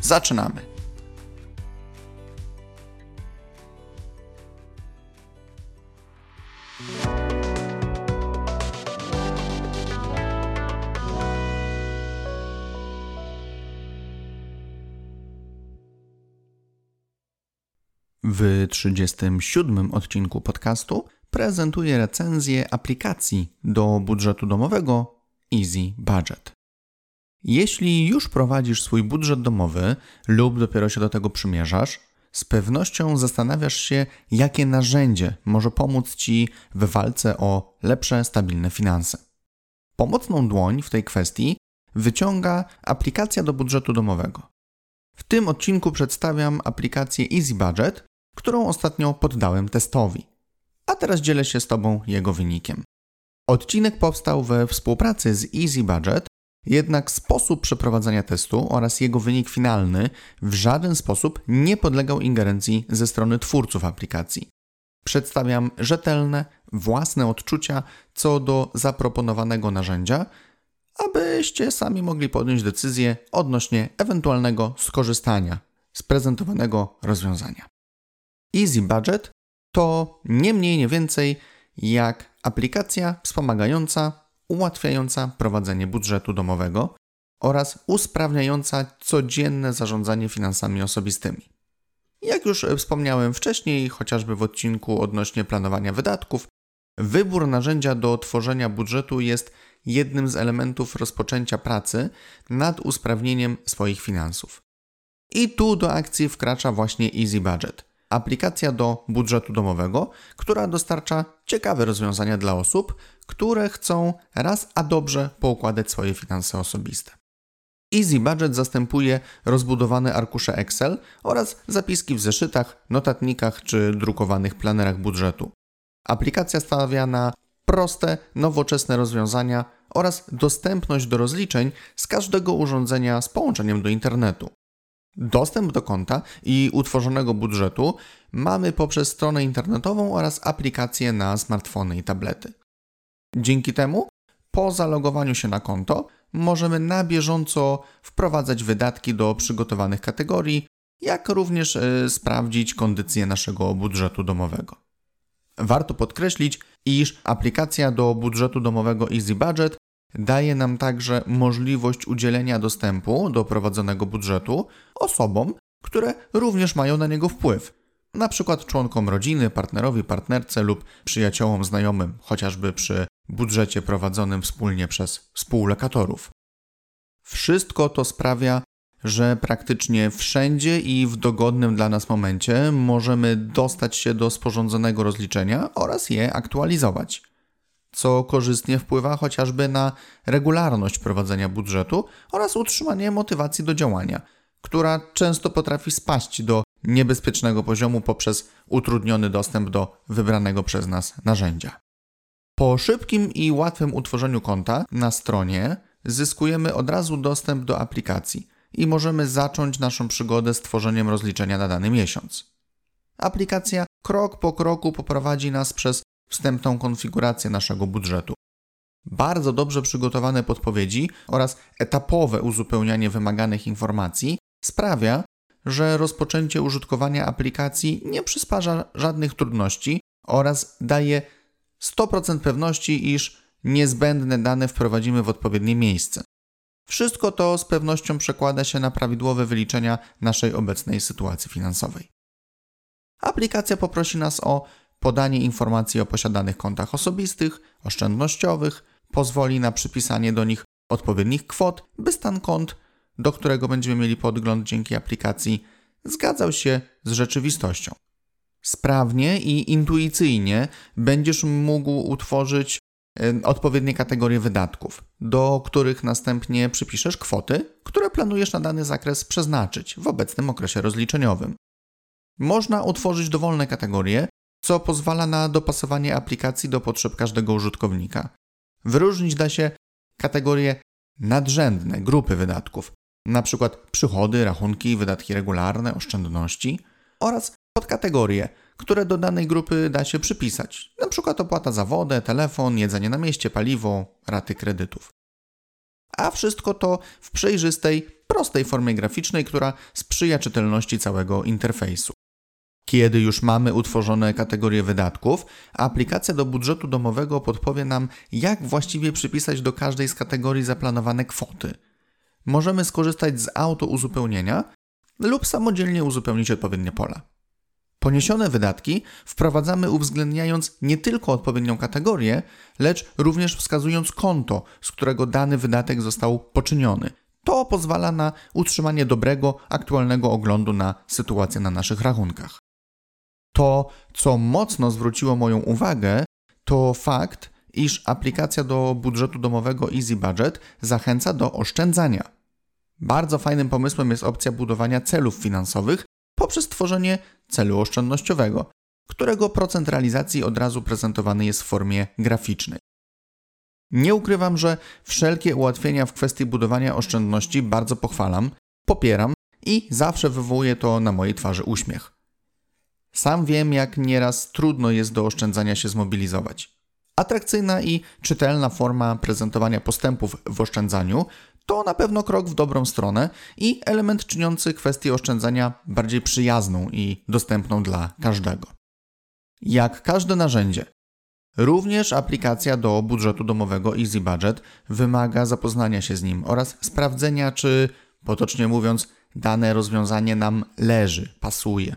Zaczynamy! W 37 odcinku podcastu prezentuję recenzję aplikacji do budżetu domowego Easy Budget. Jeśli już prowadzisz swój budżet domowy lub dopiero się do tego przymierzasz, z pewnością zastanawiasz się, jakie narzędzie może pomóc Ci w walce o lepsze, stabilne finanse. Pomocną dłoń w tej kwestii wyciąga aplikacja do budżetu domowego. W tym odcinku przedstawiam aplikację Easy Budget, którą ostatnio poddałem testowi. A teraz dzielę się z Tobą jego wynikiem. Odcinek powstał we współpracy z Easy Budget, jednak sposób przeprowadzania testu oraz jego wynik finalny w żaden sposób nie podlegał ingerencji ze strony twórców aplikacji. Przedstawiam rzetelne, własne odczucia co do zaproponowanego narzędzia, abyście sami mogli podjąć decyzję odnośnie ewentualnego skorzystania z prezentowanego rozwiązania. Easy Budget to nie mniej, nie więcej jak aplikacja wspomagająca, ułatwiająca prowadzenie budżetu domowego oraz usprawniająca codzienne zarządzanie finansami osobistymi. Jak już wspomniałem wcześniej, chociażby w odcinku odnośnie planowania wydatków, wybór narzędzia do tworzenia budżetu jest jednym z elementów rozpoczęcia pracy nad usprawnieniem swoich finansów. I tu do akcji wkracza właśnie Easy Budget aplikacja do budżetu domowego, która dostarcza ciekawe rozwiązania dla osób, które chcą raz a dobrze poukładać swoje finanse osobiste. Easy Budget zastępuje rozbudowane arkusze Excel oraz zapiski w zeszytach, notatnikach czy drukowanych planerach budżetu. Aplikacja stawia na proste, nowoczesne rozwiązania oraz dostępność do rozliczeń z każdego urządzenia z połączeniem do internetu. Dostęp do konta i utworzonego budżetu mamy poprzez stronę internetową oraz aplikacje na smartfony i tablety. Dzięki temu, po zalogowaniu się na konto, możemy na bieżąco wprowadzać wydatki do przygotowanych kategorii, jak również y, sprawdzić kondycję naszego budżetu domowego. Warto podkreślić, iż aplikacja do budżetu domowego Easy Budget Daje nam także możliwość udzielenia dostępu do prowadzonego budżetu osobom, które również mają na niego wpływ, na przykład członkom rodziny, partnerowi, partnerce lub przyjaciołom, znajomym, chociażby przy budżecie prowadzonym wspólnie przez współlokatorów. Wszystko to sprawia, że praktycznie wszędzie i w dogodnym dla nas momencie możemy dostać się do sporządzonego rozliczenia oraz je aktualizować co korzystnie wpływa chociażby na regularność prowadzenia budżetu oraz utrzymanie motywacji do działania, która często potrafi spaść do niebezpiecznego poziomu poprzez utrudniony dostęp do wybranego przez nas narzędzia. Po szybkim i łatwym utworzeniu konta na stronie zyskujemy od razu dostęp do aplikacji i możemy zacząć naszą przygodę z tworzeniem rozliczenia na dany miesiąc. Aplikacja krok po kroku poprowadzi nas przez wstępną konfigurację naszego budżetu. Bardzo dobrze przygotowane podpowiedzi oraz etapowe uzupełnianie wymaganych informacji sprawia, że rozpoczęcie użytkowania aplikacji nie przysparza żadnych trudności oraz daje 100% pewności, iż niezbędne dane wprowadzimy w odpowiednie miejsce. Wszystko to z pewnością przekłada się na prawidłowe wyliczenia naszej obecnej sytuacji finansowej. Aplikacja poprosi nas o podanie informacji o posiadanych kontach osobistych, oszczędnościowych, pozwoli na przypisanie do nich odpowiednich kwot, by stan kont, do którego będziemy mieli podgląd dzięki aplikacji, zgadzał się z rzeczywistością. Sprawnie i intuicyjnie będziesz mógł utworzyć odpowiednie kategorie wydatków, do których następnie przypiszesz kwoty, które planujesz na dany zakres przeznaczyć w obecnym okresie rozliczeniowym. Można utworzyć dowolne kategorie, co pozwala na dopasowanie aplikacji do potrzeb każdego użytkownika. Wyróżnić da się kategorie nadrzędne, grupy wydatków, np. przychody, rachunki, wydatki regularne, oszczędności oraz podkategorie, które do danej grupy da się przypisać, np. opłata za wodę, telefon, jedzenie na mieście, paliwo, raty kredytów. A wszystko to w przejrzystej, prostej formie graficznej, która sprzyja czytelności całego interfejsu. Kiedy już mamy utworzone kategorie wydatków, aplikacja do budżetu domowego podpowie nam, jak właściwie przypisać do każdej z kategorii zaplanowane kwoty. Możemy skorzystać z auto-uzupełnienia lub samodzielnie uzupełnić odpowiednie pola. Poniesione wydatki wprowadzamy uwzględniając nie tylko odpowiednią kategorię, lecz również wskazując konto, z którego dany wydatek został poczyniony. To pozwala na utrzymanie dobrego, aktualnego oglądu na sytuację na naszych rachunkach. To, co mocno zwróciło moją uwagę, to fakt, iż aplikacja do budżetu domowego Easy Budget zachęca do oszczędzania. Bardzo fajnym pomysłem jest opcja budowania celów finansowych poprzez tworzenie celu oszczędnościowego, którego procent realizacji od razu prezentowany jest w formie graficznej. Nie ukrywam, że wszelkie ułatwienia w kwestii budowania oszczędności bardzo pochwalam, popieram i zawsze wywołuje to na mojej twarzy uśmiech. Sam wiem, jak nieraz trudno jest do oszczędzania się zmobilizować. Atrakcyjna i czytelna forma prezentowania postępów w oszczędzaniu to na pewno krok w dobrą stronę i element czyniący kwestię oszczędzania bardziej przyjazną i dostępną dla każdego. Jak każde narzędzie, również aplikacja do budżetu domowego Easy Budget wymaga zapoznania się z nim oraz sprawdzenia, czy, potocznie mówiąc, dane rozwiązanie nam leży, pasuje.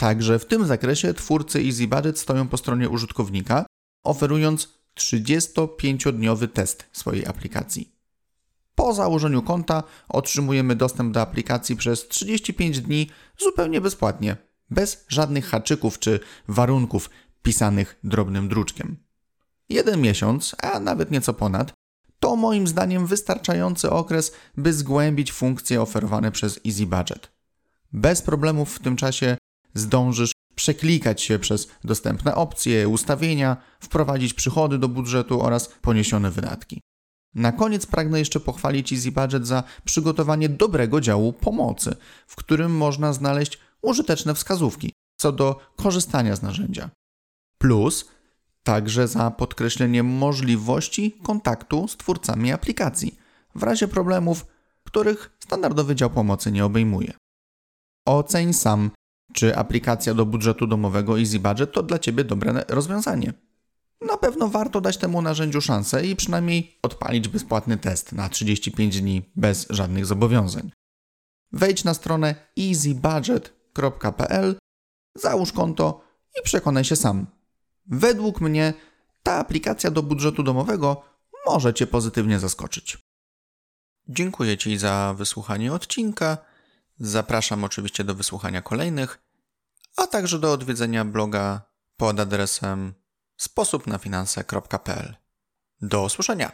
Także w tym zakresie twórcy Easy Budget stoją po stronie użytkownika, oferując 35-dniowy test swojej aplikacji. Po założeniu konta otrzymujemy dostęp do aplikacji przez 35 dni zupełnie bezpłatnie, bez żadnych haczyków czy warunków pisanych drobnym druczkiem. Jeden miesiąc, a nawet nieco ponad, to moim zdaniem wystarczający okres, by zgłębić funkcje oferowane przez Easy Budget. Bez problemów w tym czasie zdążysz przeklikać się przez dostępne opcje, ustawienia, wprowadzić przychody do budżetu oraz poniesione wydatki. Na koniec pragnę jeszcze pochwalić Easy Budget za przygotowanie dobrego działu pomocy, w którym można znaleźć użyteczne wskazówki co do korzystania z narzędzia. Plus także za podkreślenie możliwości kontaktu z twórcami aplikacji w razie problemów, których standardowy dział pomocy nie obejmuje. Oceń sam, czy aplikacja do budżetu domowego Easy Budget to dla Ciebie dobre rozwiązanie na pewno warto dać temu narzędziu szansę i przynajmniej odpalić bezpłatny test na 35 dni bez żadnych zobowiązań. Wejdź na stronę easybudget.pl, załóż konto i przekonaj się sam. Według mnie ta aplikacja do budżetu domowego może Cię pozytywnie zaskoczyć. Dziękuję Ci za wysłuchanie odcinka. Zapraszam oczywiście do wysłuchania kolejnych, a także do odwiedzenia bloga pod adresem sposobnafinanse.pl. Do usłyszenia!